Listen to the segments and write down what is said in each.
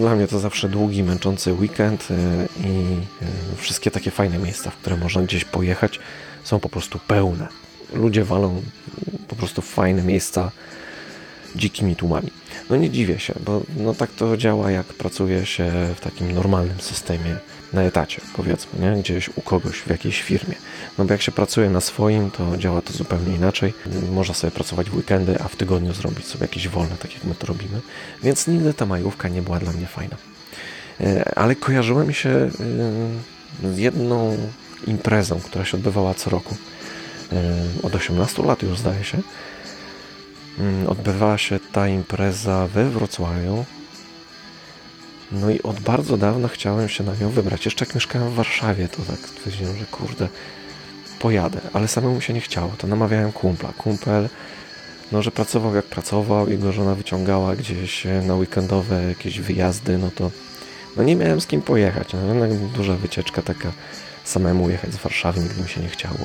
Dla mnie to zawsze długi, męczący weekend y, i y, wszystkie takie fajne miejsca, w które można gdzieś pojechać, są po prostu pełne. Ludzie walą po prostu fajne miejsca dzikimi tłumami. No nie dziwię się, bo no tak to działa, jak pracuje się w takim normalnym systemie na etacie, powiedzmy, nie? gdzieś u kogoś w jakiejś firmie. No bo jak się pracuje na swoim, to działa to zupełnie inaczej. Można sobie pracować w weekendy, a w tygodniu zrobić sobie jakieś wolne, tak jak my to robimy. Więc nigdy ta majówka nie była dla mnie fajna. E, ale kojarzyła mi się e, z jedną imprezą, która się odbywała co roku. E, od 18 lat już zdaje się. Mm, odbywała się ta impreza we Wrocławiu no i od bardzo dawna chciałem się na nią wybrać. Jeszcze jak mieszkałem w Warszawie, to tak stwierdziłem, że kurde, pojadę, ale samemu się nie chciało. To namawiałem kumpla. Kumpel, no że pracował jak pracował, jego żona wyciągała gdzieś na weekendowe jakieś wyjazdy, no to no nie miałem z kim pojechać. No, jednak duża wycieczka taka, samemu jechać z Warszawy, nigdy mi się nie chciało.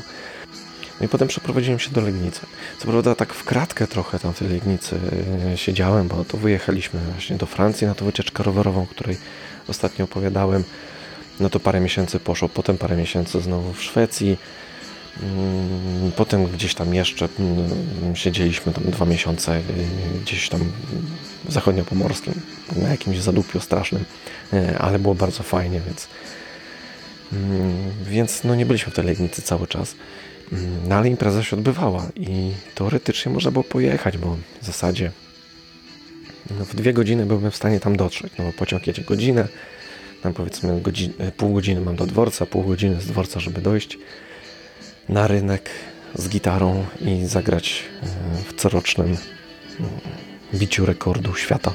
No i potem przeprowadziłem się do Legnicy. Co prawda tak w kratkę trochę tam w tej Legnicy e, siedziałem, bo to wyjechaliśmy właśnie do Francji na tą wycieczkę rowerową, której ostatnio opowiadałem. No to parę miesięcy poszło, potem parę miesięcy znowu w Szwecji. Mm, potem gdzieś tam jeszcze mm, siedzieliśmy tam dwa miesiące e, gdzieś tam zachodniopomorskim na jakimś zadupiu strasznym, e, ale było bardzo fajnie, więc mm, więc no nie byliśmy w tej Legnicy cały czas. Mm, no ale impreza się odbywała i teoretycznie można było pojechać, bo w zasadzie no, w dwie godziny byłbym w stanie tam dotrzeć, no bo pociąg jedzie godzinę, tam powiedzmy godzin, pół godziny mam do dworca, pół godziny z dworca, żeby dojść na rynek z gitarą i zagrać e, w corocznym mm, biciu rekordu świata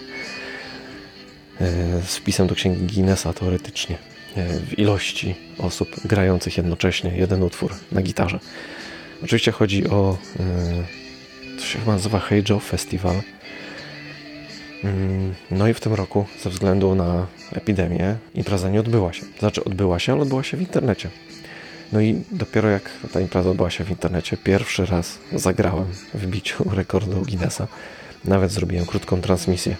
e, z wpisem do księgi Guinnessa teoretycznie. E, w ilości osób grających jednocześnie jeden utwór na gitarze. Oczywiście chodzi o e, to się chyba nazywa Hey Joe Festival. Mm, no i w tym roku, ze względu na epidemię, impreza nie odbyła się. Znaczy odbyła się, ale odbyła się w internecie. No i dopiero jak ta impreza odbyła się w internecie, pierwszy raz zagrałem w biciu rekordu Guinnessa. Nawet zrobiłem krótką transmisję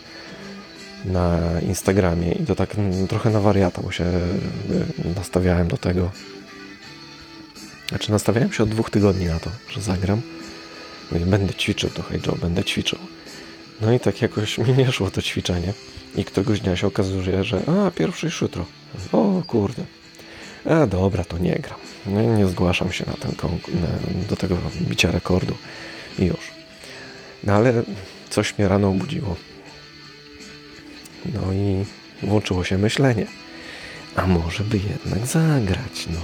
na Instagramie i to tak trochę na wariata, bo się e, nastawiałem do tego. Znaczy nastawiałem się od dwóch tygodni na to, że zagram. Mówię, będę ćwiczył to Hey Joe, będę ćwiczył. No i tak jakoś mi nie szło to ćwiczenie. I któregoś dnia się okazuje, że a, pierwszy już jutro. O kurde. A dobra, to nie gram. No nie zgłaszam się na ten do tego bicia rekordu. I już. No ale coś mnie rano obudziło. No i włączyło się myślenie. A może by jednak zagrać, no.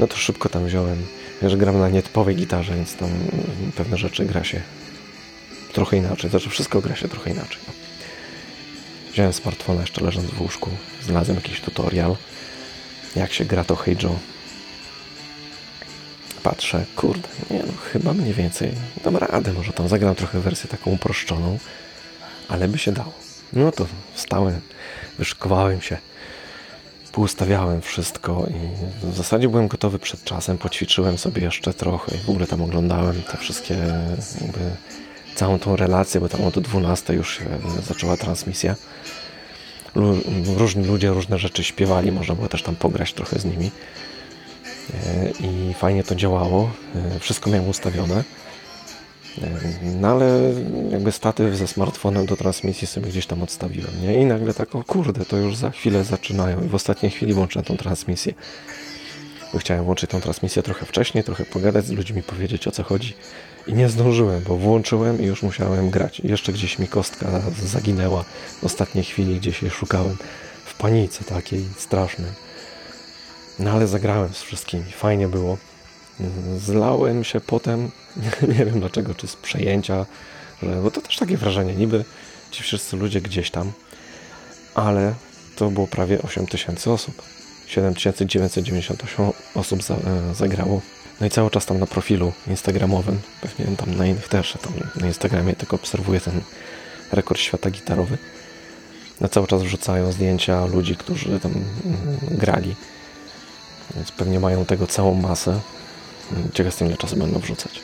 No to szybko tam wziąłem, że gram na nietypowej gitarze, więc tam pewne rzeczy gra się trochę inaczej. Znaczy wszystko gra się trochę inaczej. Wziąłem smartfona jeszcze leżąc w łóżku, znalazłem jakiś tutorial, jak się gra to Hey Joe. Patrzę, kurde, nie no, chyba mniej więcej dam radę, może tam zagram trochę wersję taką uproszczoną, ale by się dało. No to wstałem, wyszykowałem się, poustawiałem wszystko i w zasadzie byłem gotowy przed czasem, poćwiczyłem sobie jeszcze trochę i w ogóle tam oglądałem te wszystkie, jakby całą tą relację, bo tam od 12 już się zaczęła transmisja. Różni ludzie różne rzeczy śpiewali, można było też tam pograć trochę z nimi. E, I fajnie to działało, e, wszystko miałem ustawione. No ale jakby statyw ze smartfonem do transmisji sobie gdzieś tam odstawiłem, nie? I nagle tak, o kurde, to już za chwilę zaczynają. I w ostatniej chwili włączyłem tą transmisję. Bo chciałem włączyć tą transmisję trochę wcześniej, trochę pogadać z ludźmi, powiedzieć o co chodzi. I nie zdążyłem, bo włączyłem i już musiałem grać. Jeszcze gdzieś mi kostka zaginęła w ostatniej chwili, gdzieś jej szukałem. W panice takiej strasznej. No ale zagrałem z wszystkimi. Fajnie było. Zlałem się potem, nie wiem dlaczego, czy z przejęcia, bo to też takie wrażenie, niby ci wszyscy ludzie gdzieś tam, ale to było prawie 8 tysięcy osób. 7998 osób e, zagrało. No i cały czas tam na profilu instagramowym, pewnie tam na innych też, tam na Instagramie tylko obserwuję ten rekord świata gitarowy. Na cały czas wrzucają zdjęcia ludzi, którzy tam mm, grali. Więc pewnie mają tego całą masę. Ciekaw jestem, ile czasu będą wrzucać.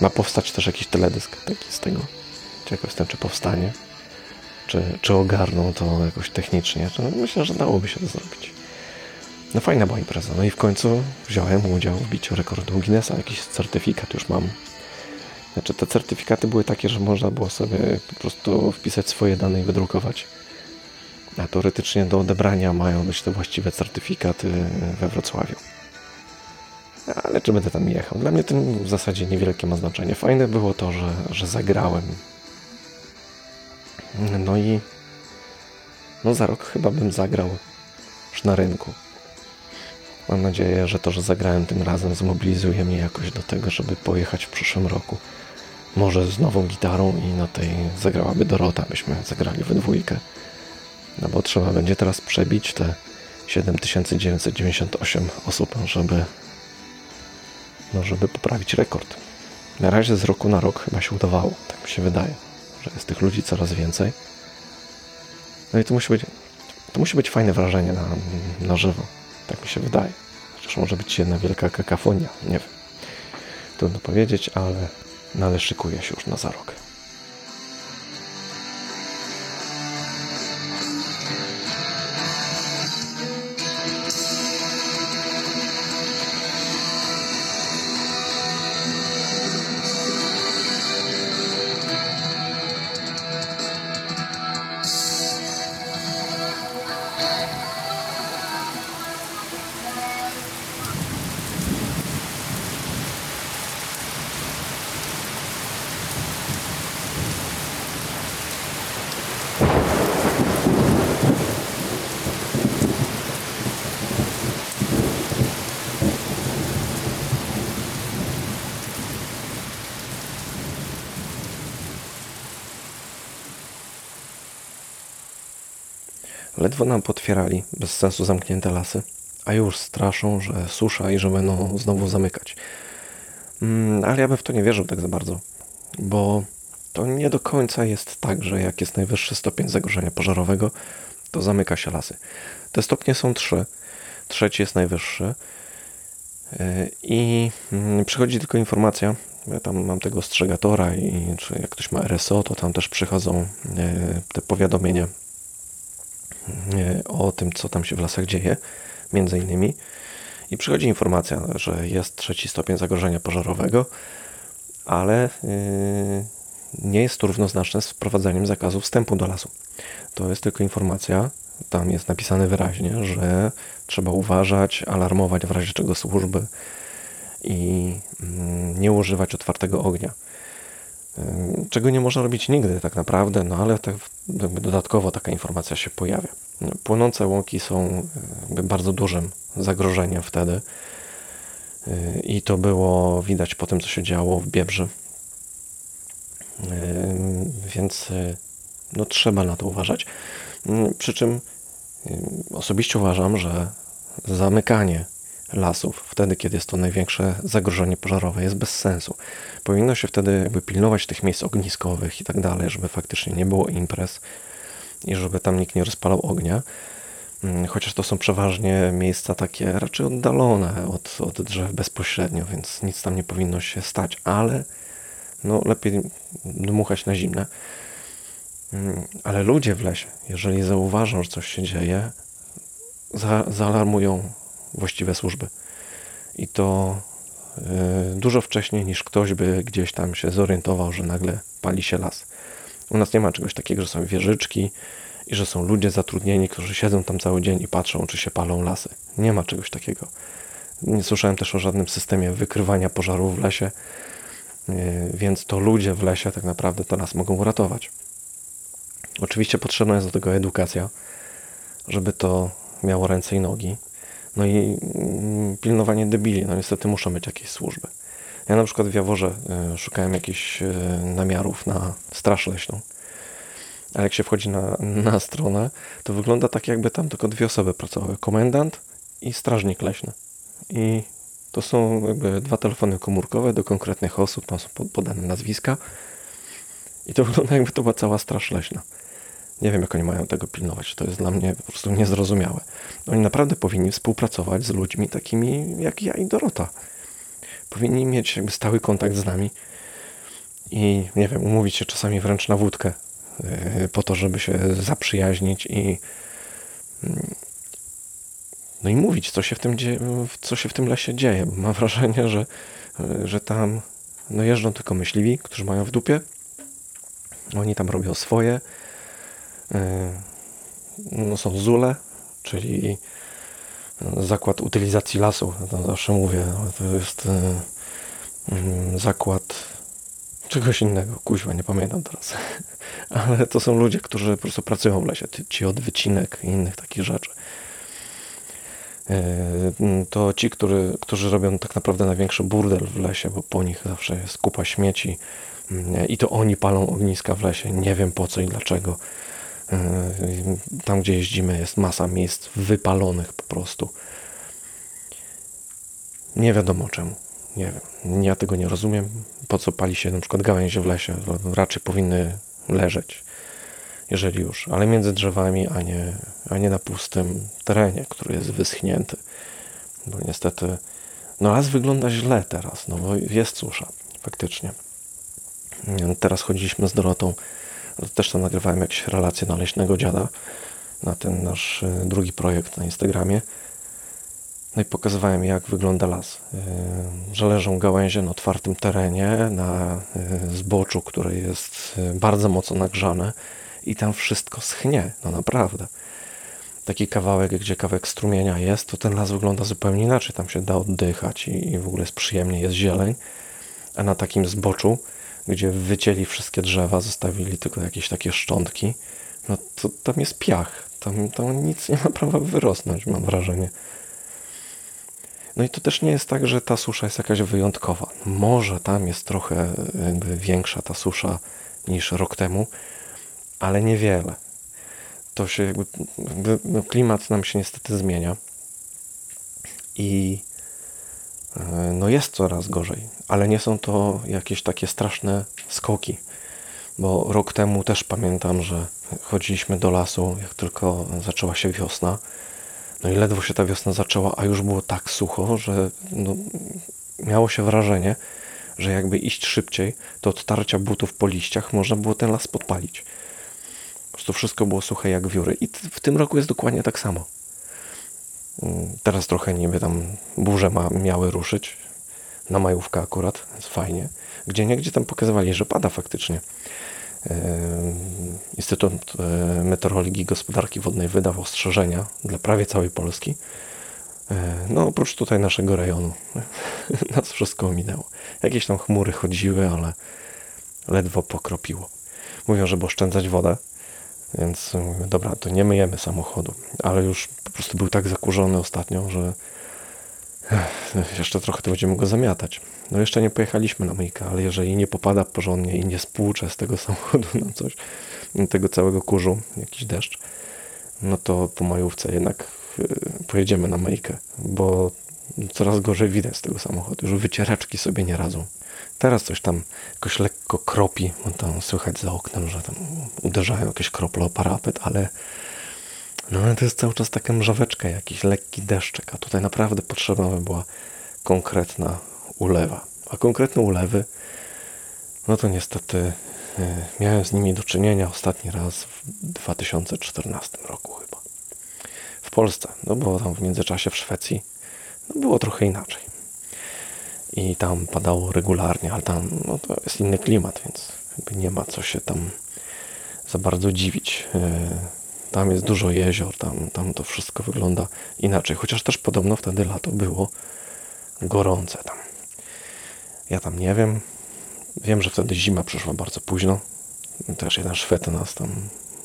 Ma powstać też jakiś teledysk taki z tego. Ciekaw jestem, czy powstanie. czy, czy ogarną to jakoś technicznie. Myślę, że dałoby się to zrobić. No fajna była impreza. No i w końcu wziąłem udział w biciu rekordu Guinnessa. Jakiś certyfikat już mam. Znaczy te certyfikaty były takie, że można było sobie po prostu wpisać swoje dane i wydrukować. A teoretycznie do odebrania mają być te właściwe certyfikaty we Wrocławiu. Ale czy będę tam jechał? Dla mnie to w zasadzie niewielkie ma znaczenie. Fajne było to, że, że zagrałem. No i no za rok chyba bym zagrał już na rynku. Mam nadzieję, że to, że zagrałem tym razem zmobilizuje mnie jakoś do tego, żeby pojechać w przyszłym roku. Może z nową gitarą i na tej zagrałaby Dorota, byśmy zagrali we dwójkę. No bo trzeba będzie teraz przebić te 7998 osób, żeby no, żeby poprawić rekord. Na razie z roku na rok chyba się udawało, tak mi się wydaje, że jest tych ludzi coraz więcej. No i to musi być, to musi być fajne wrażenie na, na żywo, tak mi się wydaje. Chociaż może być jedna wielka kakafonia, nie wiem. Trudno powiedzieć, ale, no ale się już na za rok. Potwierali bez sensu zamknięte lasy, a już straszą, że susza i że będą znowu zamykać. Mm, ale ja bym w to nie wierzył tak za bardzo, bo to nie do końca jest tak, że jak jest najwyższy stopień zagrożenia pożarowego, to zamyka się lasy. Te stopnie są trzy. Trzeci jest najwyższy. Y, I mm, przychodzi tylko informacja, ja tam mam tego ostrzegatora i czy jak ktoś ma RSO, to tam też przychodzą y, te powiadomienia o tym, co tam się w lasach dzieje, między innymi. I przychodzi informacja, że jest trzeci stopień zagrożenia pożarowego, ale yy, nie jest to równoznaczne z wprowadzeniem zakazu wstępu do lasu. To jest tylko informacja, tam jest napisane wyraźnie, że trzeba uważać, alarmować w razie czego służby i mm, nie używać otwartego ognia. Czego nie można robić nigdy tak naprawdę, no ale tak dodatkowo taka informacja się pojawia. Płonące łąki są bardzo dużym zagrożeniem wtedy i to było widać po tym, co się działo w Biebrzy. Więc no, trzeba na to uważać. Przy czym osobiście uważam, że zamykanie lasów, wtedy kiedy jest to największe zagrożenie pożarowe, jest bez sensu. Powinno się wtedy jakby pilnować tych miejsc ogniskowych i tak dalej, żeby faktycznie nie było imprez i żeby tam nikt nie rozpalał ognia. Mm, chociaż to są przeważnie miejsca takie raczej oddalone od, od drzew bezpośrednio, więc nic tam nie powinno się stać, ale no lepiej dmuchać na zimne. Mm, ale ludzie w lesie, jeżeli zauważą, że coś się dzieje, za, zaalarmują właściwe służby. I to y, dużo wcześniej niż ktoś by gdzieś tam się zorientował, że nagle pali się las. U nas nie ma czegoś takiego, że są wieżyczki i że są ludzie zatrudnieni, którzy siedzą tam cały dzień i patrzą, czy się palą lasy. Nie ma czegoś takiego. Nie słyszałem też o żadnym systemie wykrywania pożarów w lesie, y, więc to ludzie w lesie tak naprawdę to nas mogą uratować. Oczywiście potrzebna jest do tego edukacja, żeby to miało ręce i nogi. No i mm, pilnowanie debili. No niestety muszą być jakieś służby. Ja na przykład w Jaworze e, szukałem jakichś e, namiarów na straż leśną. Ale jak się wchodzi na, na stronę, to wygląda tak, jakby tam tylko dwie osoby pracowały. Komendant i strażnik leśny. I to są jakby dwa telefony komórkowe do konkretnych osób, tam są podane nazwiska. I to wygląda jakby to była cała straż leśna. Nie wiem, jak oni mają tego pilnować. To jest dla mnie po prostu niezrozumiałe. Oni naprawdę powinni współpracować z ludźmi takimi jak ja i Dorota. Powinni mieć jakby stały kontakt z nami i, nie wiem, umówić się czasami wręcz na wódkę y, po to, żeby się zaprzyjaźnić i mm, no i mówić, co się w tym, co się w tym lesie dzieje. Mam wrażenie, że, że tam no jeżdżą tylko myśliwi, którzy mają w dupie. Oni tam robią swoje. No są zule, czyli zakład utylizacji lasu. To zawsze mówię, to jest mm, zakład czegoś innego. Kuźwa, nie pamiętam teraz. Ale to są ludzie, którzy po prostu pracują w lesie. Ci od wycinek i innych takich rzeczy. E, to ci, którzy, którzy robią tak naprawdę największy burdel w lesie, bo po nich zawsze jest kupa śmieci mm, i to oni palą ogniska w lesie. Nie wiem po co i dlaczego. E, tam, gdzie jeździmy, jest masa miejsc wypalonych po prostu. Nie wiadomo czemu. Nie wiem. Ja tego nie rozumiem. Po co pali się na przykład gałęzie w lesie? Raczej powinny leżeć, jeżeli już, ale między drzewami, a nie, a nie na pustym terenie, który jest wyschnięty. Bo niestety, no las wygląda źle teraz, no bo jest susza, faktycznie. Teraz chodziliśmy z Dorotą też tam nagrywałem jakieś relacje na Leśnego Dziada, na ten nasz e, drugi projekt na Instagramie. No i pokazywałem, jak wygląda las. E, że leżą gałęzie na otwartym terenie, na e, zboczu, które jest bardzo mocno nagrzane i tam wszystko schnie, no naprawdę. Taki kawałek, gdzie kawałek strumienia jest, to ten las wygląda zupełnie inaczej. Tam się da oddychać i w ogóle jest przyjemnie, jest zieleń. A na takim zboczu gdzie wycięli wszystkie drzewa, zostawili tylko jakieś takie szczątki, no to tam jest piach. Tam, tam nic nie ma prawa wyrosnąć, mam wrażenie. No i to też nie jest tak, że ta susza jest jakaś wyjątkowa. Może tam jest trochę większa ta susza niż rok temu, ale niewiele. To się jakby, no klimat nam się niestety zmienia i no jest coraz gorzej, ale nie są to jakieś takie straszne skoki. Bo rok temu też pamiętam, że chodziliśmy do lasu, jak tylko zaczęła się wiosna. No i ledwo się ta wiosna zaczęła, a już było tak sucho, że no, miało się wrażenie, że jakby iść szybciej, to od tarcia butów po liściach można było ten las podpalić. Po prostu wszystko było suche jak wióry. I w tym roku jest dokładnie tak samo. Teraz trochę niby tam burze ma, miały ruszyć. Na majówkę akurat, jest fajnie. Gdzie niegdzie tam pokazywali, że pada faktycznie. Instytut e, Meteorologii i Gospodarki Wodnej wydał ostrzeżenia dla prawie całej Polski. E, no oprócz tutaj naszego rejonu. Nas wszystko ominęło. Jakieś tam chmury chodziły, ale ledwo pokropiło. Mówią, żeby oszczędzać wodę, więc mówię, dobra, to nie myjemy samochodu. Ale już po prostu był tak zakurzony ostatnio, że jeszcze trochę to będziemy go zamiatać. No jeszcze nie pojechaliśmy na myjkę, ale jeżeli nie popada porządnie i nie spłucze z tego samochodu na coś, tego całego kurzu, jakiś deszcz, no to po majówce jednak y, pojedziemy na myjkę, bo coraz gorzej widać z tego samochodu. Już wycieraczki sobie nie radzą. Teraz coś tam jakoś lekko kropi, bo tam słychać za oknem, że tam uderzają jakieś krople o parapet, ale no ale to jest cały czas taka mrzaweczka, jakiś lekki deszczek, a tutaj naprawdę potrzebna by była konkretna ulewa. A konkretne ulewy, no to niestety y, miałem z nimi do czynienia ostatni raz w 2014 roku chyba. W Polsce, no bo tam w międzyczasie w Szwecji no było trochę inaczej i tam padało regularnie, ale tam no, to jest inny klimat, więc nie ma co się tam za bardzo dziwić. E, tam jest dużo jezior, tam, tam to wszystko wygląda inaczej. Chociaż też podobno wtedy lato było gorące tam. Ja tam nie wiem. Wiem, że wtedy zima przyszła bardzo późno. Też jeden Szwed nas tam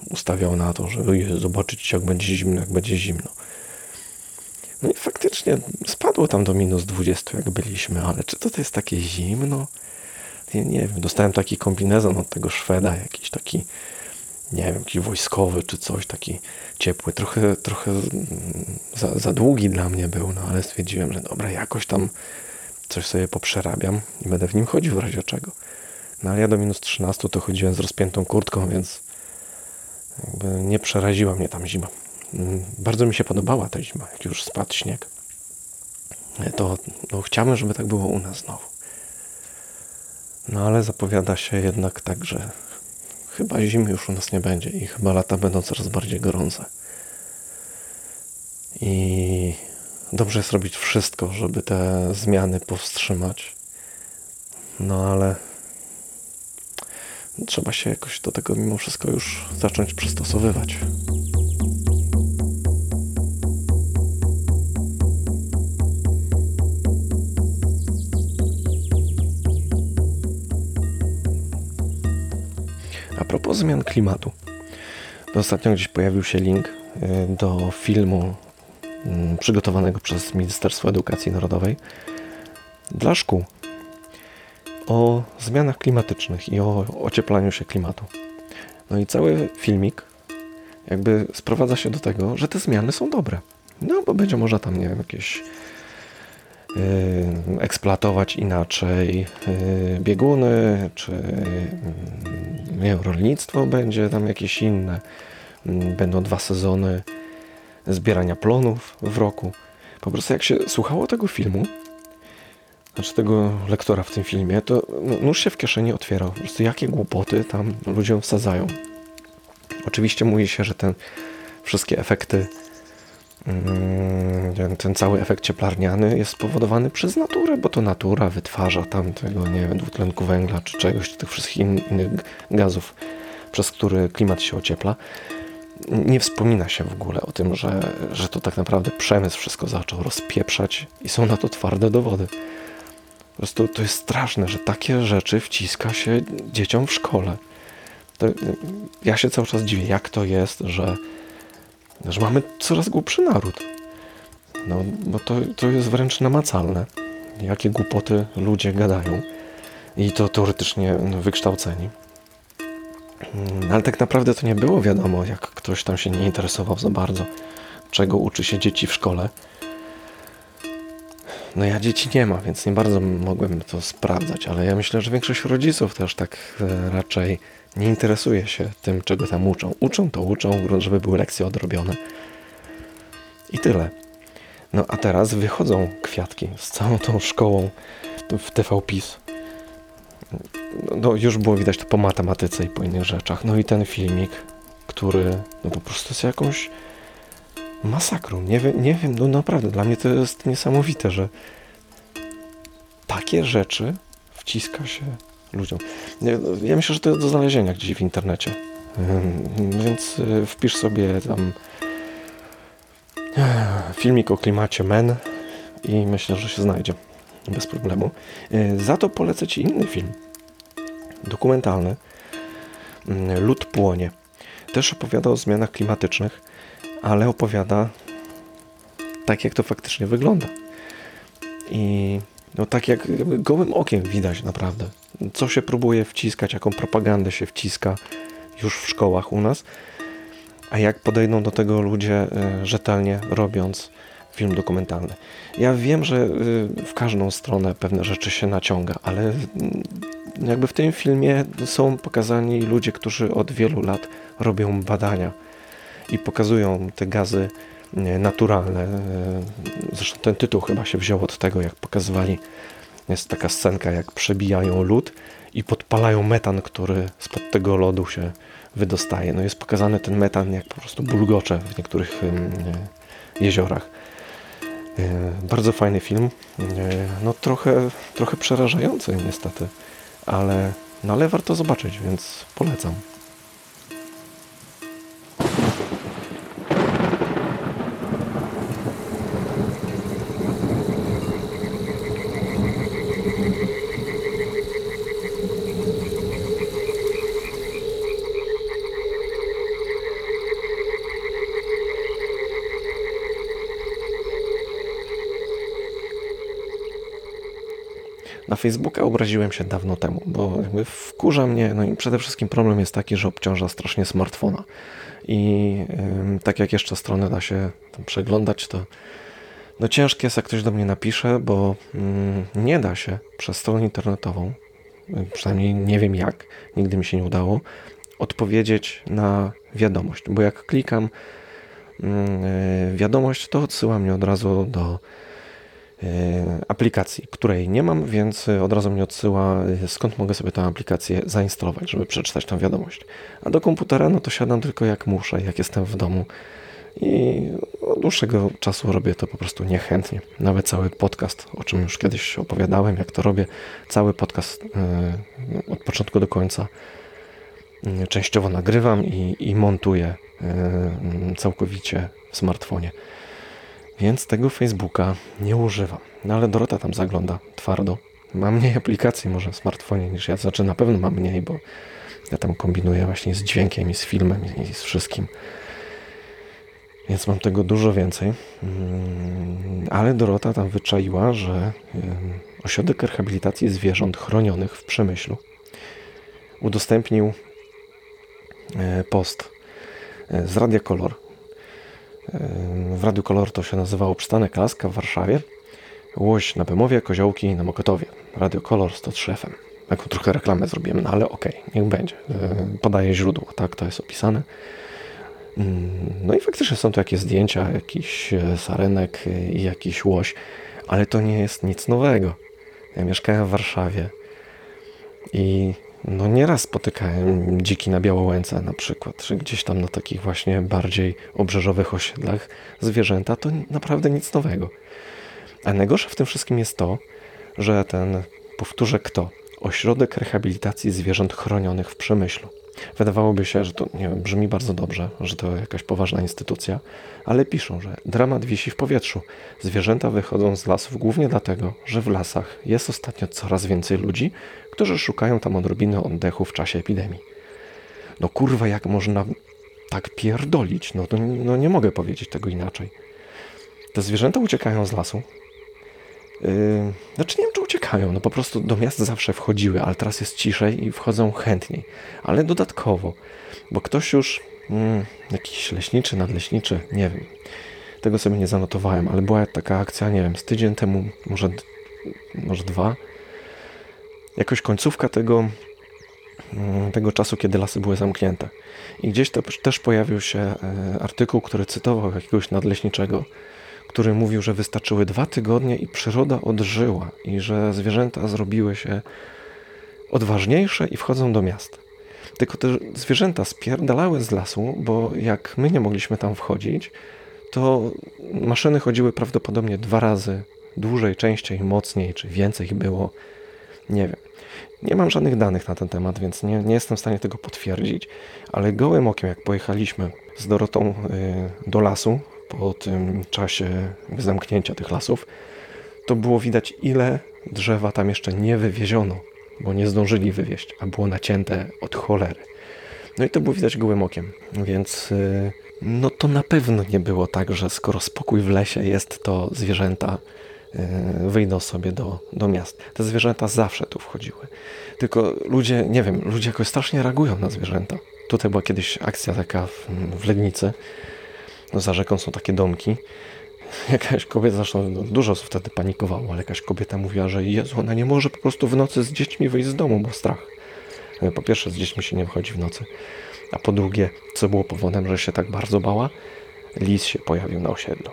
ustawiał na to, że zobaczyć jak będzie zimno, jak będzie zimno. No i faktycznie spadło tam do minus 20, jak byliśmy, ale czy to, jest takie zimno? Ja nie wiem, dostałem taki kombinezon od tego Szweda, jakiś taki, nie wiem, jakiś wojskowy czy coś, taki ciepły, trochę, trochę za, za długi dla mnie był, no ale stwierdziłem, że dobra, jakoś tam coś sobie poprzerabiam i będę w nim chodził w razie czego. No ale ja do minus 13 to chodziłem z rozpiętą kurtką, więc nie przeraziła mnie tam zima. Bardzo mi się podobała ta zima, jak już spadł śnieg. To no, chciałbym, żeby tak było u nas znowu. No ale zapowiada się jednak tak, że chyba zimy już u nas nie będzie i chyba lata będą coraz bardziej gorące. I dobrze jest robić wszystko, żeby te zmiany powstrzymać. No ale trzeba się jakoś do tego mimo wszystko już zacząć przystosowywać. Propos zmian klimatu. Ostatnio gdzieś pojawił się link y, do filmu mm, przygotowanego przez Ministerstwo Edukacji Narodowej dla szkół o zmianach klimatycznych i o ocieplaniu się klimatu. No i cały filmik jakby sprowadza się do tego, że te zmiany są dobre. No bo będzie można tam, nie wiem, jakieś eksploatować inaczej yy, bieguny, czy yy, nie rolnictwo będzie tam jakieś inne. Yy, będą dwa sezony zbierania plonów w roku. Po prostu jak się słuchało tego filmu, znaczy tego lektora w tym filmie, to nóż się w kieszeni otwierał. Po prostu jakie głupoty tam ludziom wsadzają. Oczywiście mówi się, że ten wszystkie efekty, mm, ten cały efekt cieplarniany jest spowodowany przez naturę, bo to natura wytwarza tam tego, nie wiem, dwutlenku węgla czy czegoś, tych wszystkich innych gazów, przez które klimat się ociepla. Nie wspomina się w ogóle o tym, że, że to tak naprawdę przemysł wszystko zaczął rozpieprzać i są na to twarde dowody. Po prostu to jest straszne, że takie rzeczy wciska się dzieciom w szkole. To, ja się cały czas dziwię, jak to jest, że, że mamy coraz głupszy naród. No, bo to, to jest wręcz namacalne. Jakie głupoty ludzie gadają. I to teoretycznie wykształceni. Mm, ale tak naprawdę to nie było wiadomo, jak ktoś tam się nie interesował za bardzo, czego uczy się dzieci w szkole. No ja dzieci nie ma, więc nie bardzo mogłem to sprawdzać, ale ja myślę, że większość rodziców też tak e, raczej nie interesuje się tym, czego tam uczą. Uczą to uczą, żeby były lekcje odrobione. I tyle. No a teraz wychodzą kwiatki z całą tą szkołą w TV PiS. No już było widać to po matematyce i po innych rzeczach. No i ten filmik, który no po prostu jest jakąś masakrą. Nie, wiem, nie wiem, no naprawdę, dla mnie to jest niesamowite, że takie rzeczy wciska się ludziom. Ja myślę, że to jest do znalezienia gdzieś w internecie. Więc y, wpisz sobie tam e, filmik o klimacie men i myślę, że się znajdzie bez problemu. E, za to polecę Ci inny film dokumentalny mm, Lud płonie. Też opowiada o zmianach klimatycznych ale opowiada tak, jak to faktycznie wygląda. I no tak jak gołym okiem widać naprawdę, co się próbuje wciskać, jaką propagandę się wciska już w szkołach u nas, a jak podejdą do tego ludzie e, rzetelnie robiąc film dokumentalny. Ja wiem, że e, w każdą stronę pewne rzeczy się naciąga, ale mm, jakby w tym filmie są pokazani ludzie, którzy od wielu lat robią badania i pokazują te gazy e, naturalne. Zresztą ten tytuł chyba się wziął od tego, jak pokazywali. Jest taka scenka, jak przebijają lód i podpalają metan, który spod tego lodu się wydostaje. No jest pokazany ten metan, jak po prostu bulgocze w niektórych e, jeziorach. Bardzo fajny film. No trochę, trochę przerażający niestety, ale, no ale warto zobaczyć, więc polecam. Na Facebooka obraziłem się dawno temu, bo jakby wkurza mnie, no i przede wszystkim problem jest taki, że obciąża strasznie smartfona. I yy, tak jak jeszcze stronę da się przeglądać, to no ciężkie jest, jak ktoś do mnie napisze, bo yy, nie da się przez stronę internetową, przynajmniej nie wiem jak, nigdy mi się nie udało, odpowiedzieć na wiadomość, bo jak klikam yy, wiadomość, to odsyła mnie od razu do aplikacji, której nie mam, więc od razu mnie odsyła, skąd mogę sobie tę aplikację zainstalować, żeby przeczytać tę wiadomość. A do komputera, no to siadam tylko jak muszę, jak jestem w domu i od dłuższego czasu robię to po prostu niechętnie. Nawet cały podcast, o czym już kiedyś opowiadałem, jak to robię, cały podcast e, od początku do końca e, częściowo nagrywam i, i montuję e, całkowicie w smartfonie. Więc tego Facebooka nie używam. No ale Dorota tam zagląda twardo. Ma mniej aplikacji może w smartfonie niż ja. Znaczy na pewno ma mniej, bo ja tam kombinuję właśnie z dźwiękiem i z filmem i z wszystkim. Więc mam tego dużo więcej. Mm, ale Dorota tam wyczaiła, że ośrodek rehabilitacji zwierząt chronionych w Przemyślu udostępnił e, post e, z Radia Kolor. W Radiu Kolor to się nazywało Przystanek Laska w Warszawie, Łoś na Bemowie, Koziołki na Mokotowie. Radio Kolor 103 FM. Taką trochę reklamę zrobiłem, no ale okej, okay, niech będzie. E, podaję źródło, tak to jest opisane. No i faktycznie są tu jakieś zdjęcia, jakiś e, sarenek e, i jakiś łoś, ale to nie jest nic nowego. Ja mieszkałem w Warszawie i no nieraz spotykałem dziki na Białołęce na przykład, czy gdzieś tam na takich właśnie bardziej obrzeżowych osiedlach zwierzęta, to naprawdę nic nowego. A najgorsze w tym wszystkim jest to, że ten, powtórzę kto, ośrodek rehabilitacji zwierząt chronionych w Przemyślu Wydawałoby się, że to nie wiem, brzmi bardzo dobrze, że to jakaś poważna instytucja, ale piszą, że dramat wisi w powietrzu. Zwierzęta wychodzą z lasów głównie dlatego, że w lasach jest ostatnio coraz więcej ludzi, którzy szukają tam odrobiny oddechu w czasie epidemii. No kurwa, jak można tak pierdolić? No, to, no nie mogę powiedzieć tego inaczej. Te zwierzęta uciekają z lasu, Yy, znaczy nie wiem, czy uciekają, no po prostu do miast zawsze wchodziły, ale teraz jest ciszej i wchodzą chętniej. Ale dodatkowo, bo ktoś już, mm, jakiś leśniczy, nadleśniczy, nie wiem, tego sobie nie zanotowałem, ale była taka akcja, nie wiem, z tydzień temu, może, może dwa, jakoś końcówka tego, mm, tego czasu, kiedy lasy były zamknięte. I gdzieś też pojawił się e, artykuł, który cytował jakiegoś nadleśniczego, który mówił, że wystarczyły dwa tygodnie i przyroda odżyła i że zwierzęta zrobiły się odważniejsze i wchodzą do miast. Tylko te zwierzęta spierdalały z lasu, bo jak my nie mogliśmy tam wchodzić, to maszyny chodziły prawdopodobnie dwa razy dłużej, częściej, mocniej, czy więcej ich było. Nie wiem. Nie mam żadnych danych na ten temat, więc nie, nie jestem w stanie tego potwierdzić, ale gołym okiem, jak pojechaliśmy z Dorotą y, do lasu, po tym czasie zamknięcia tych lasów, to było widać, ile drzewa tam jeszcze nie wywieziono, bo nie zdążyli wywieźć, a było nacięte od cholery. No i to było widać gołym okiem, więc y, no to na pewno nie było tak, że skoro spokój w lesie jest, to zwierzęta y, wyjdą sobie do, do miast. Te zwierzęta zawsze tu wchodziły. Tylko ludzie, nie wiem, ludzie jakoś strasznie reagują na zwierzęta. Tutaj była kiedyś akcja taka w, w Legnicy, no, za rzeką są takie domki. Jakaś kobieta, zresztą no, dużo osób wtedy panikowało, ale jakaś kobieta mówiła, że Jezu, ona nie może po prostu w nocy z dziećmi wyjść z domu, bo strach. E, po pierwsze, z dziećmi się nie wychodzi w nocy. A po drugie, co było powodem, że się tak bardzo bała? Lis się pojawił na osiedlu.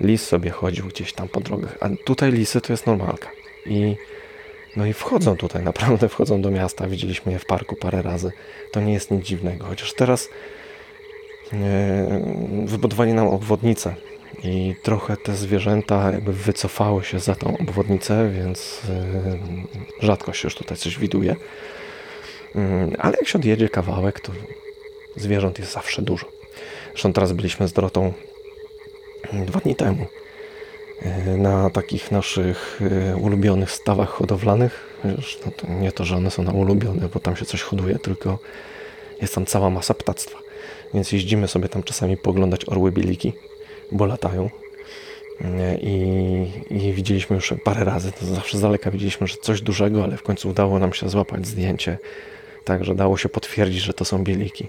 Lis sobie chodził gdzieś tam po drogach, a tutaj lisy to jest normalka. I no i wchodzą tutaj, naprawdę wchodzą do miasta. Widzieliśmy je w parku parę razy. To nie jest nic dziwnego. Chociaż teraz wybudowali nam obwodnicę i trochę te zwierzęta jakby wycofały się za tą obwodnicę, więc e, rzadko się już tutaj coś widuje. Mm, ale jak się odjedzie kawałek, to zwierząt jest zawsze dużo. Zresztą teraz byliśmy z Dorotą dwa dni temu e, na takich naszych ulubionych stawach hodowlanych. To nie to, że one są na ulubione, bo tam się coś hoduje, tylko jest tam cała masa ptactwa. Więc jeździmy sobie tam czasami poglądać orły bieliki, bo latają. I, I, widzieliśmy już parę razy, to zawsze z daleka widzieliśmy, że coś dużego, ale w końcu udało nam się złapać zdjęcie, tak że dało się potwierdzić, że to są bieliki.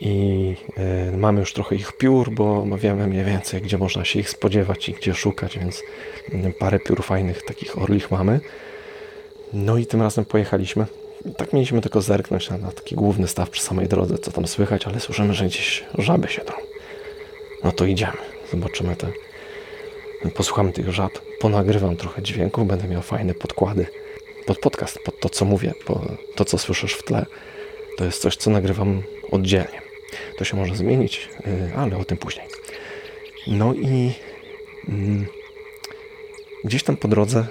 I y, mamy już trochę ich piór, bo wiemy mniej więcej, gdzie można się ich spodziewać i gdzie szukać, więc y, parę piór fajnych takich orlich mamy. No i tym razem pojechaliśmy tak mieliśmy tylko zerknąć na, na, taki główny staw przy samej drodze, co tam słychać, ale słyszymy, że gdzieś żaby się drą. No to idziemy, zobaczymy te posłuchamy tych żab, ponagrywam trochę dźwięków, będę miał fajne podkłady pod podcast, pod to, co mówię, bo to, co słyszysz w tle, to jest coś, co nagrywam oddzielnie. To się może zmienić, y, ale o tym później. No i mm, gdzieś tam po drodze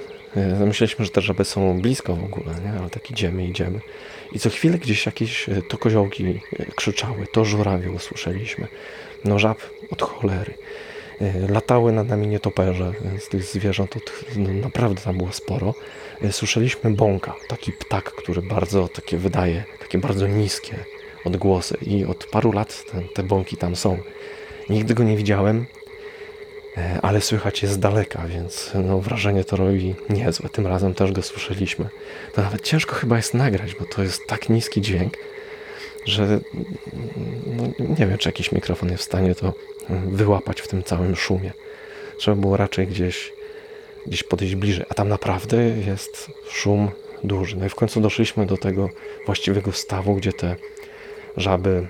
myśleliśmy, że te żaby są blisko w ogóle, nie? ale tak idziemy, idziemy. I co chwilę gdzieś jakieś y, to koziołki krzyczały, to żurawie usłyszeliśmy. No żab od cholery. Latały nad nami nietoperze z tych zwierząt, no, naprawdę tam było sporo. Słyszeliśmy bąka, taki ptak, który bardzo takie wydaje, takie bardzo niskie odgłosy i od paru lat te, bąki tam są. Nigdy go nie widziałem, e, ale słychać je z daleka, więc no, wrażenie to robi niezłe. Tym razem też go słyszeliśmy. To nawet ciężko chyba jest nagrać, bo to jest tak niski dźwięk, że no, nie wiem, czy jakiś mikrofon jest w stanie to wyłapać w tym całym szumie. Trzeba było raczej gdzieś, gdzieś podejść bliżej, a tam naprawdę jest szum duży. No i w końcu doszliśmy do tego właściwego stawu, gdzie te żaby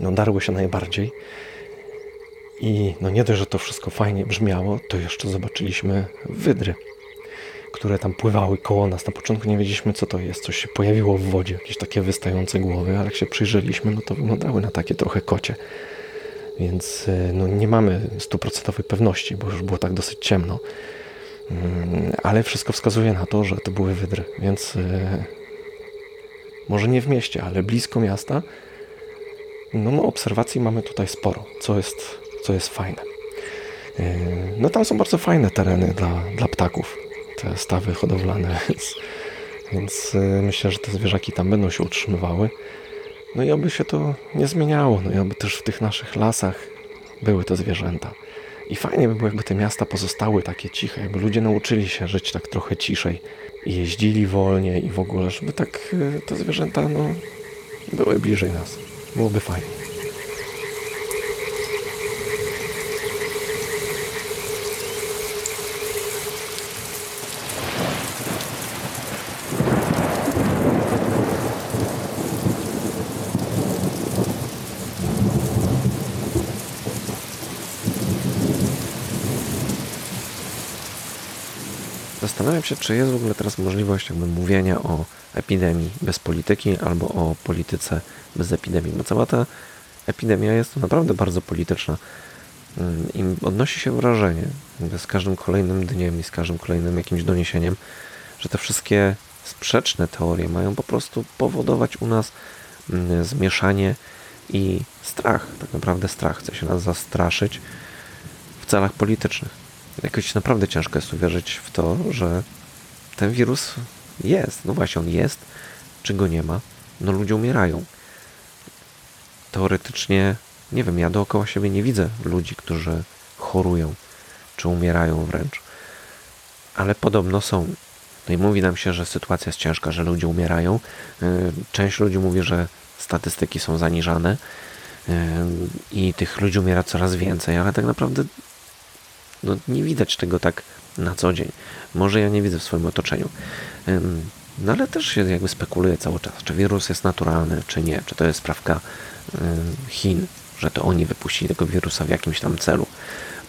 no, darły się najbardziej. I no nie dość, że to wszystko fajnie brzmiało, to jeszcze zobaczyliśmy wydry, które tam pływały koło nas. Na początku nie wiedzieliśmy, co to jest. Coś się pojawiło w wodzie, jakieś takie wystające głowy, ale jak się przyjrzeliśmy, no to wyglądały na takie trochę kocie. Więc e, no, nie mamy stuprocentowej pewności, bo już było tak dosyć ciemno. Mm, ale wszystko wskazuje na to, że to były wydry, więc e, może nie w mieście, ale blisko miasta, no, no obserwacji mamy tutaj sporo, co jest, co jest fajne. E, no tam są bardzo fajne tereny dla, dla ptaków, te stawy hodowlane, więc, więc e, myślę, że te zwierzaki tam będą się utrzymywały. No i oby się to nie zmieniało, no i oby też w tych naszych lasach były te zwierzęta. I fajnie by było, jakby te miasta pozostały takie ciche, jakby ludzie nauczyli się żyć tak trochę ciszej i jeździli wolniej i w ogóle, żeby tak e, te zwierzęta no, były bliżej nas. Byłoby fajnie. Zastanawiam się, czy jest w ogóle teraz możliwość jakby mówienia o epidemii bez polityki albo o polityce bez epidemii, bo cała ta epidemia jest naprawdę bardzo polityczna. Mm, i odnosi się wrażenie z każdym kolejnym dniem i z każdym kolejnym jakimś doniesieniem, że te wszystkie sprzeczne teorie mają po prostu powodować u nas mm, zmieszanie i strach, tak naprawdę strach, chce się nas zastraszyć w celach politycznych jakoś naprawdę ciężko jest uwierzyć w to, że ten wirus jest. No właśnie, on jest, czy go nie ma. No ludzie umierają. Teoretycznie, nie wiem, ja dookoła siebie nie widzę ludzi, którzy chorują, czy umierają wręcz. Ale podobno są. No i mówi nam się, że sytuacja jest ciężka, że ludzie umierają. Y, część ludzi mówi, że statystyki są zaniżane y, i tych ludzi umiera coraz więcej, ale tak naprawdę no, nie widać tego tak na co dzień. Może ja nie widzę w swoim otoczeniu. No ale też się jakby spekuluje cały czas, czy wirus jest naturalny, czy nie, czy to jest sprawka Chin, że to oni wypuścili tego wirusa w jakimś tam celu,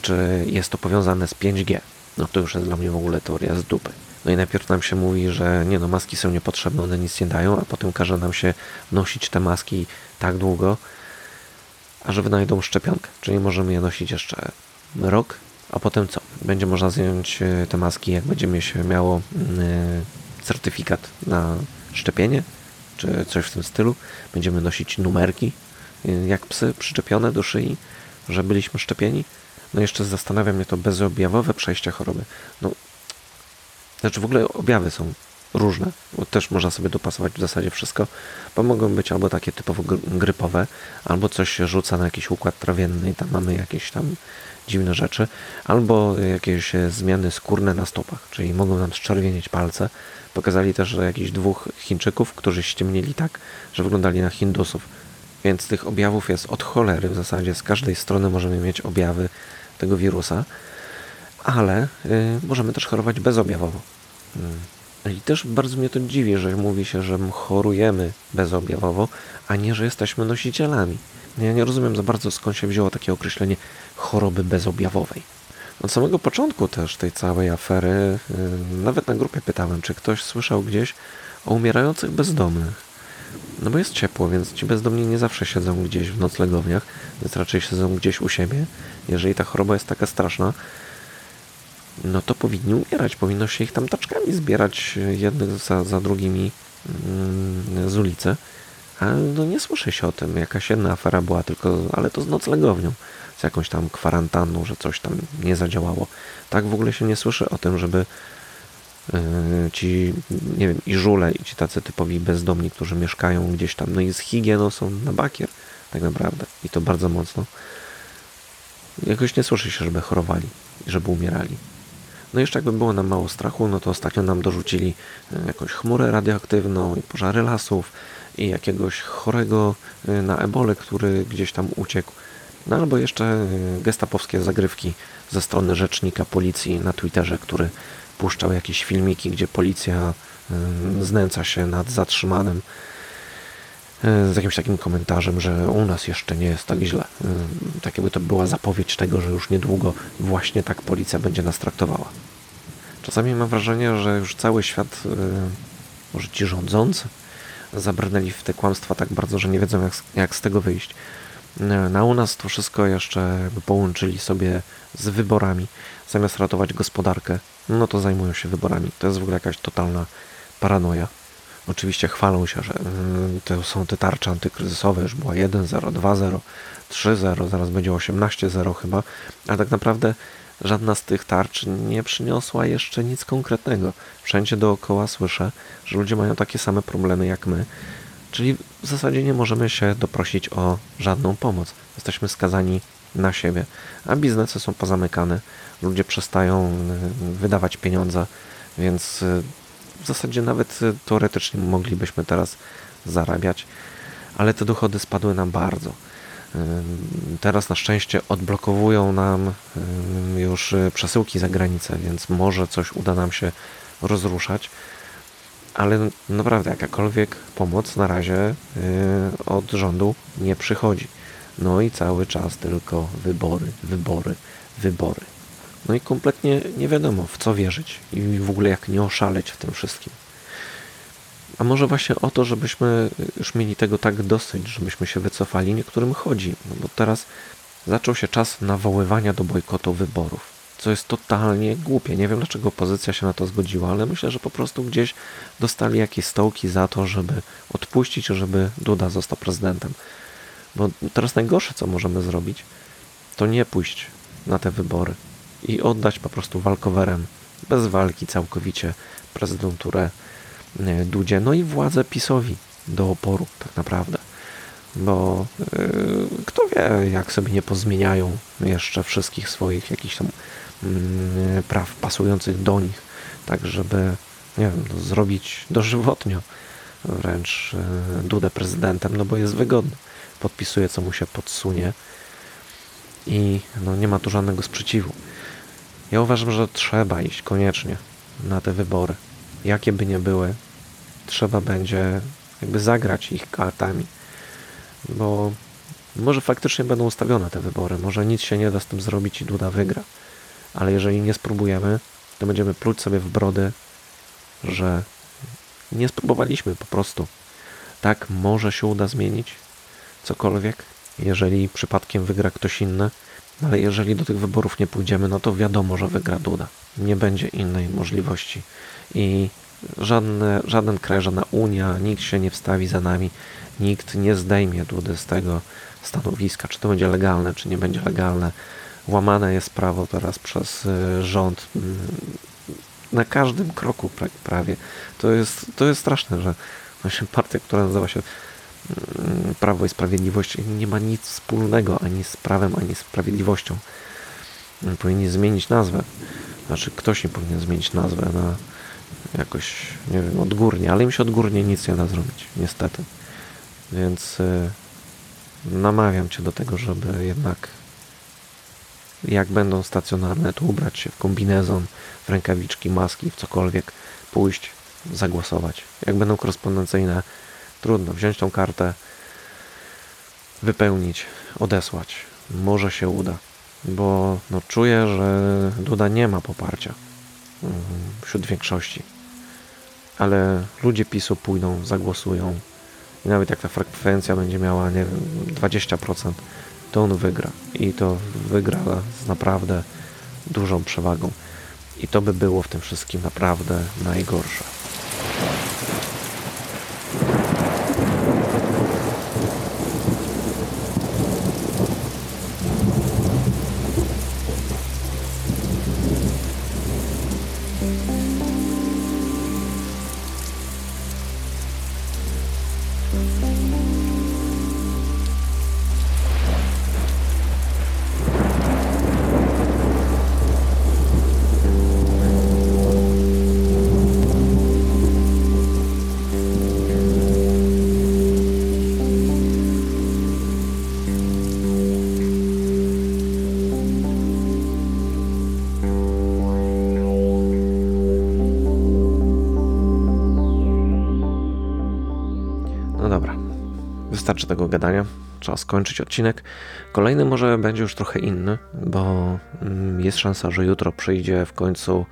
czy jest to powiązane z 5G. No to już jest dla mnie w ogóle teoria z dupy. No i najpierw nam się mówi, że nie no, maski są niepotrzebne, one nic nie dają, a potem każe nam się nosić te maski tak długo, aż wynajdą szczepionkę. Czyli możemy je nosić jeszcze rok, a potem co? Będzie można zdjąć e, te maski, jak będzie się miało mm, e, certyfikat na szczepienie, czy coś w tym stylu. Będziemy nosić numerki, e, jak psy przyczepione do szyi, że byliśmy szczepieni. No jeszcze zastanawia mnie to bezobjawowe przejście choroby. No, znaczy w ogóle objawy są różne, bo też można sobie dopasować w zasadzie wszystko, bo mogą być albo takie typowo grypowe, albo coś się rzuca na jakiś układ trawienny i tam mamy jakieś tam dziwne rzeczy, albo jakieś zmiany skórne na stopach, czyli mogą nam zczerwienić palce. Pokazali też jakichś dwóch Chińczyków, którzy ściemnieli tak, że wyglądali na Hindusów. Więc tych objawów jest od cholery w zasadzie. Z każdej strony możemy mieć objawy tego wirusa, ale y, możemy też chorować bezobjawowo. Y, I też bardzo mnie to dziwi, że mówi się, że chorujemy bezobjawowo, a nie, że jesteśmy nosicielami. Ja nie rozumiem za bardzo skąd się wzięło takie określenie choroby bezobjawowej. Od samego początku też tej całej afery, yy, nawet na grupie pytałem, czy ktoś słyszał gdzieś o umierających bezdomnych. No bo jest ciepło, więc ci bezdomni nie zawsze siedzą gdzieś w noclegowniach, więc raczej siedzą gdzieś u siebie. Jeżeli ta choroba jest taka straszna, no to powinni umierać. Powinno się ich tam taczkami zbierać jednych za, za drugimi mm, z ulicy. A no nie słyszy się o tym. Jakaś jedna afera była, tylko, ale to z noclegownią, z jakąś tam kwarantanną, że coś tam nie zadziałało. Tak w ogóle się nie słyszy o tym, żeby yy, ci, nie wiem, i żule, i ci tacy typowi bezdomni, którzy mieszkają gdzieś tam, no i z higieną są na bakier, tak naprawdę. I to bardzo mocno. Jakoś nie słyszy się, żeby chorowali i żeby umierali. No jeszcze jakby było nam mało strachu, no to ostatnio nam dorzucili e, jakąś chmurę radioaktywną i pożary lasów i jakiegoś chorego e, na ebolę, który gdzieś tam uciekł. No albo jeszcze e, gestapowskie zagrywki ze strony rzecznika policji na Twitterze, który puszczał jakieś filmiki, gdzie policja znęca się nad zatrzymanym z jakimś takim komentarzem, że u nas jeszcze nie jest tak źle. Tak jakby to była zapowiedź tego, że już niedługo właśnie tak policja będzie nas traktowała. Czasami mam wrażenie, że już cały świat, może ci rządzący, zabrnęli w te kłamstwa tak bardzo, że nie wiedzą jak, jak z tego wyjść. Na u nas to wszystko jeszcze połączyli sobie z wyborami. Zamiast ratować gospodarkę, no to zajmują się wyborami. To jest w ogóle jakaś totalna paranoja. Oczywiście chwalą się, że mm, to są te tarcze antykryzysowe, już była 1.0, 2.0, 3.0, zaraz będzie 18.0 chyba, a tak naprawdę żadna z tych tarcz nie przyniosła jeszcze nic konkretnego. Wszędzie dookoła słyszę, że ludzie mają takie same problemy jak my, czyli w zasadzie nie możemy się doprosić o żadną pomoc. Jesteśmy skazani na siebie, a biznesy są pozamykane, ludzie przestają y, wydawać pieniądze, więc y, w zasadzie nawet y, teoretycznie moglibyśmy teraz zarabiać, ale te dochody spadły nam bardzo. Y, teraz na szczęście odblokowują nam y, już przesyłki za granicę, więc może coś uda nam się rozruszać, ale naprawdę jakakolwiek pomoc na razie od rządu nie przychodzi. No i cały czas tylko wybory, wybory, wybory. No i kompletnie nie wiadomo, w co wierzyć i w ogóle jak nie oszaleć w tym wszystkim. A może właśnie o to, żebyśmy już mieli tego tak dosyć, żebyśmy się wycofali, niektórym chodzi. No bo teraz zaczął się czas nawoływania do bojkotu wyborów, co jest totalnie głupie. Nie wiem, dlaczego opozycja się na to zgodziła, ale myślę, że po prostu gdzieś dostali jakieś stołki za to, żeby odpuścić, żeby Duda został prezydentem. Bo teraz najgorsze, co możemy zrobić, to nie pójść na te wybory, i oddać po prostu walkowerem, bez walki całkowicie prezydenturę e, Dudzie, no i władzę PiSowi do oporu tak naprawdę. Bo yy, kto wie, jak sobie nie pozmieniają jeszcze wszystkich swoich jakichś tam yy, praw pasujących do nich, tak żeby, nie wiem, no, zrobić dożywotnio wręcz yy, Dudę prezydentem, no bo jest wygodny. Podpisuje, co mu się podsunie i no, nie ma tu żadnego sprzeciwu. Ja uważam, że trzeba iść koniecznie na te wybory. Jakie by nie były, trzeba będzie jakby zagrać ich kartami, bo może faktycznie będą ustawione te wybory, może nic się nie da z tym zrobić i Duda wygra, ale jeżeli nie spróbujemy, to będziemy pluć sobie w brody, że nie spróbowaliśmy po prostu. Tak, może się uda zmienić cokolwiek, jeżeli przypadkiem wygra ktoś inny, ale jeżeli do tych wyborów nie pójdziemy, no to wiadomo, że wygra Duda. Nie będzie innej możliwości. I żadne, żaden kraj, żadna Unia, nikt się nie wstawi za nami, nikt nie zdejmie Dudy z tego stanowiska. Czy to będzie legalne, czy nie będzie legalne. Łamane jest prawo teraz przez y, rząd mm, na każdym kroku prawie. To jest, to jest straszne, że właśnie partia, która nazywa się Prawo i Sprawiedliwość nie ma nic wspólnego ani z prawem, ani z sprawiedliwością. Powinni zmienić nazwę. Znaczy, ktoś nie powinien zmienić nazwę na jakoś, nie wiem, odgórnie, ale im się odgórnie nic nie da zrobić, niestety. Więc y, namawiam Cię do tego, żeby jednak jak będą stacjonarne, to ubrać się w kombinezon, w rękawiczki, maski, w cokolwiek, pójść, zagłosować. Jak będą korespondencyjne, Trudno wziąć tą kartę, wypełnić, odesłać. Może się uda. bo no, czuję, że Duda nie ma poparcia mm, wśród większości. Ale ludzie PiSu pójdą, zagłosują i nawet jak ta frekwencja będzie miała, nie wiem, 20%, to on wygra. I to wygra z naprawdę dużą przewagą. I to by było w tym wszystkim naprawdę najgorsze. Wystarczy tego gadania. Trzeba skończyć odcinek. Kolejny może będzie już trochę inny, bo mm, jest szansa, że jutro przyjdzie w końcu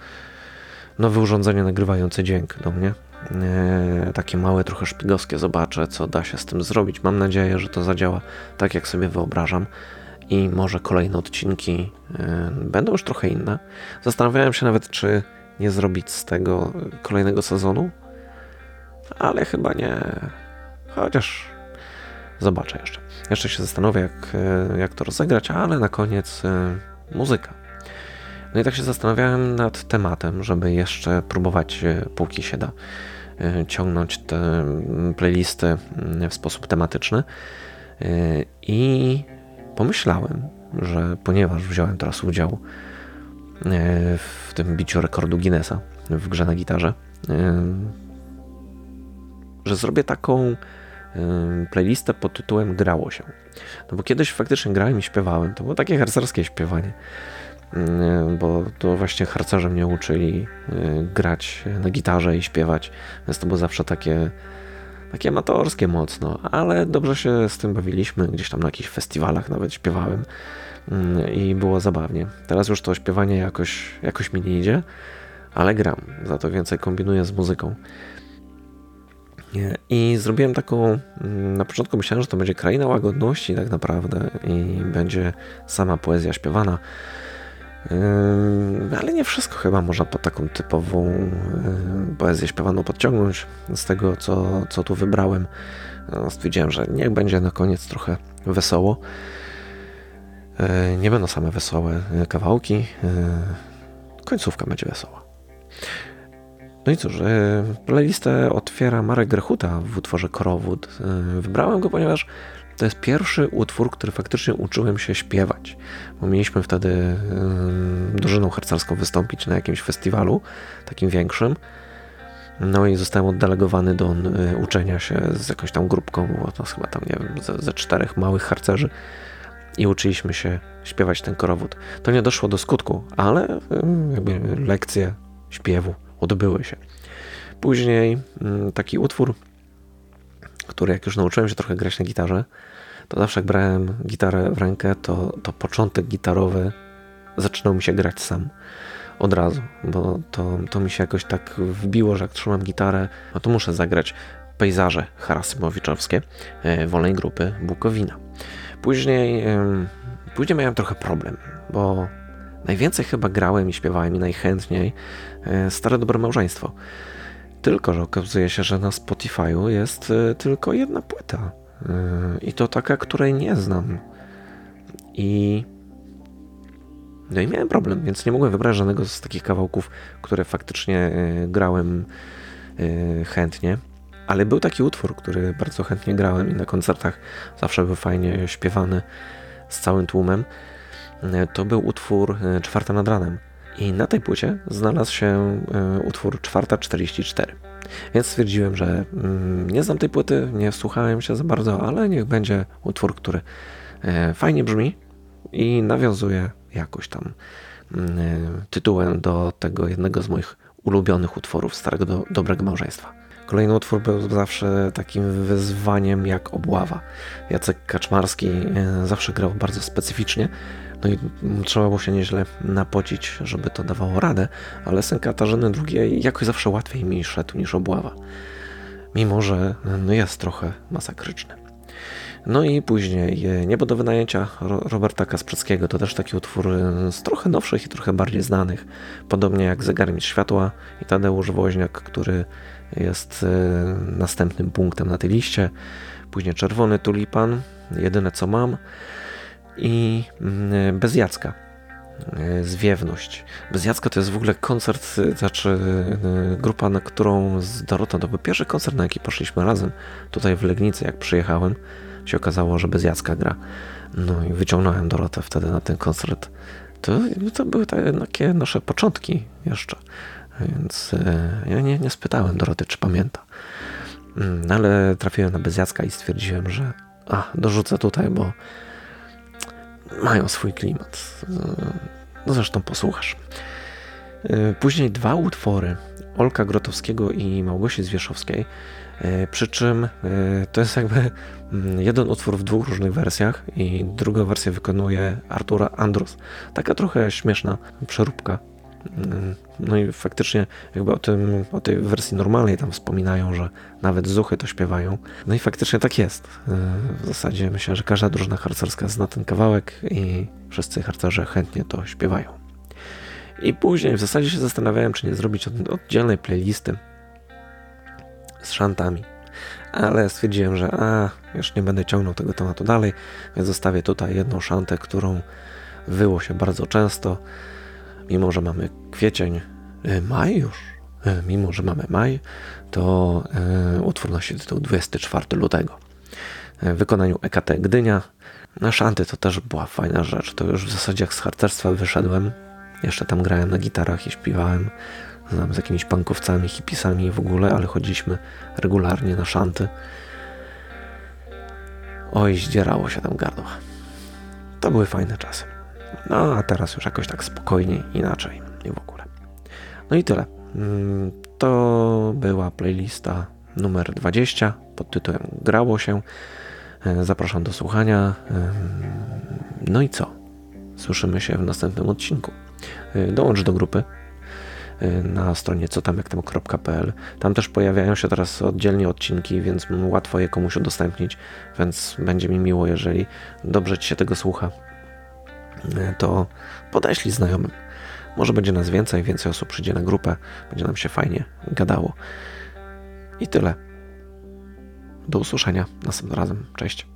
nowe urządzenie nagrywające dźwięk do mnie. E, takie małe, trochę szpigowskie. Zobaczę, co da się z tym zrobić. Mam nadzieję, że to zadziała tak, jak sobie wyobrażam. I może kolejne odcinki e, będą już trochę inne. Zastanawiałem się nawet, czy nie zrobić z tego kolejnego sezonu, ale chyba nie. Chociaż Zobaczę jeszcze. Jeszcze się zastanowię, jak, e, jak to rozegrać, ale na koniec e, muzyka. No i tak się zastanawiałem nad tematem, żeby jeszcze próbować, e, póki się da, ciągnąć te playlisty w sposób tematyczny. I pomyślałem, że ponieważ wziąłem teraz udział w tym biciu rekordu Guinnessa w grze na gitarze, że zrobię taką playlistę pod tytułem Grało się. No bo kiedyś faktycznie grałem i śpiewałem. To było takie harcerskie śpiewanie. Bo to właśnie harcerze mnie uczyli grać na gitarze i śpiewać. Więc to było zawsze takie, takie amatorskie mocno, ale dobrze się z tym bawiliśmy. Gdzieś tam na jakichś festiwalach nawet śpiewałem i było zabawnie. Teraz już to śpiewanie jakoś, jakoś mi nie idzie, ale gram. Za to więcej kombinuję z muzyką. I zrobiłem taką, mm, na początku myślałem, że to będzie kraina łagodności tak naprawdę i będzie sama poezja śpiewana. Ale nie wszystko chyba można pod taką typową poezję śpiewaną podciągnąć z tego, co, co tu wybrałem. No, stwierdziłem, że niech będzie na koniec trochę wesoło. Nie będą same wesołe kawałki. Końcówka będzie wesoła. No i cóż, e, playlistę otwiera Marek Grechuta w utworze Korowód. E, wybrałem go, ponieważ to jest pierwszy utwór, który faktycznie uczyłem się śpiewać. Bo mieliśmy wtedy e, drużyną harcerską wystąpić na jakimś festiwalu, takim większym. No i zostałem oddelegowany do uczenia się z jakąś tam grupką, było to chyba tam, nie wiem, ze, ze czterech małych harcerzy i uczyliśmy się śpiewać ten korowód. To nie doszło do skutku, ale jakby lekcje śpiewu odbyły się. Później mm, taki utwór, który jak już nauczyłem się trochę grać na gitarze, to zawsze jak brałem gitarę w rękę, to, to początek gitarowy zaczynał mi się grać sam od razu, bo to, to mi się jakoś tak wbiło, że jak trzymam gitarę, no to muszę zagrać pejzaże harasymowiczowskie e, wolnej grupy Bukowina. Później, później miałem trochę problem, bo Najwięcej chyba grałem i śpiewałem i najchętniej e, Stare Dobre Małżeństwo. Tylko, że okazuje się, że na Spotify'u jest e, tylko jedna płyta. E, I to taka, której nie znam. I no i miałem problem, więc nie mogłem wybrać żadnego z takich kawałków, które faktycznie grałem chętnie. Ale był taki utwór, który bardzo chętnie grałem i na koncertach zawsze był fajnie śpiewany z całym tłumem. E, to był utwór e, Czwarta nad ranem. I na tej płycie znalazł się e, utwór Czwarta 44. Więc stwierdziłem, że mm, nie znam tej płyty, nie wsłuchałem się za bardzo, ale niech będzie utwór, który fajnie brzmi i nawiązuje jakoś tam mm, tytułem do tego jednego z moich ulubionych utworów Starego do, Dobrego Małżeństwa. Kolejny utwór był zawsze takim wyzwaniem jak obława. Jacek Kaczmarski zawsze grał bardzo specyficznie, No i trzeba było się nieźle napocić, żeby to dawało radę, ale syn Katarzyny II jakoś zawsze łatwiej mi szedł niż obława. Mimo, że no jest trochę masakryczny. No i później e, Niebo do wynajęcia Roberta Kasprzyckiego to też taki utwór e, z trochę nowszych i trochę bardziej znanych. Podobnie jak Zegarmistrz Światła i Tadeusz Woźniak, który jest e, następnym punktem na tej liście. Później Czerwony Tulipan, Jedyne co mam i mm, Bez Jacka. Zwiewność. Bez Jacka to jest w ogóle koncert, znaczy grupa, na którą z Dorotą to był pierwszy koncert, na jaki poszliśmy razem tutaj w Legnicy, jak przyjechałem się okazało, że bez Jacka gra. No i wyciągnąłem Dorotę wtedy na ten koncert. To, to były takie nasze początki jeszcze. Więc e, ja nie, nie spytałem Doroty, czy pamięta. Mm, ale trafiłem na Bezjacka i stwierdziłem, że a, dorzucę tutaj, bo mają swój klimat. No zresztą posłuchasz. E, później dwa utwory Olka Grotowskiego i Małgosi Zwierzchowskiej E, przy czym e, to jest jakby mm, jeden utwór w dwóch różnych wersjach i drugą wersję wykonuje Artura Andrus. Taka trochę śmieszna przeróbka. Mm, no i faktycznie jakby o, tym, o tej wersji normalnej tam wspominają, że nawet zuchy to śpiewają. No i faktycznie tak jest. E, w zasadzie myślę, że każda drużyna harcerska zna ten kawałek i wszyscy harcerze chętnie to śpiewają. I później w zasadzie się zastanawiałem, czy nie zrobić oddzielnej playlisty z szantami. Ale stwierdziłem, że a, już nie będę ciągnął tego tematu dalej, więc zostawię tutaj jedną szantę, którą wyło się bardzo często, mimo że mamy kwiecień, e, maj już, e, mimo że mamy maj, to e, utwór nosi tytuł 24 lutego. W wykonaniu EKT Gdynia. Na szanty to też była fajna rzecz. To już w zasadzie jak z harcerstwa wyszedłem. Jeszcze tam grałem na gitarach i śpiewałem z jakimiś pankowcami, hipisami w ogóle, ale chodziliśmy regularnie na szanty. Oj, zdzierało się tam gardła. To były fajne czasy. No, a teraz już jakoś tak spokojniej, inaczej i w ogóle. No i tyle. Mm, to była playlista numer 20 pod tytułem Grało się. E, zapraszam do słuchania. No i co? Słyszymy się w następnym odcinku. E, dołącz do grupy na stronie cotamjaktemo.pl. Tam też pojawiają się teraz oddzielnie odcinki, więc łatwo je komuś udostępnić, więc będzie mi miło, jeżeli dobrze Ci się tego słucha, to podeślij znajomym. Może będzie nas więcej, więcej osób przyjdzie na grupę, będzie nam się fajnie gadało. I tyle. Do usłyszenia następnym razem. Cześć.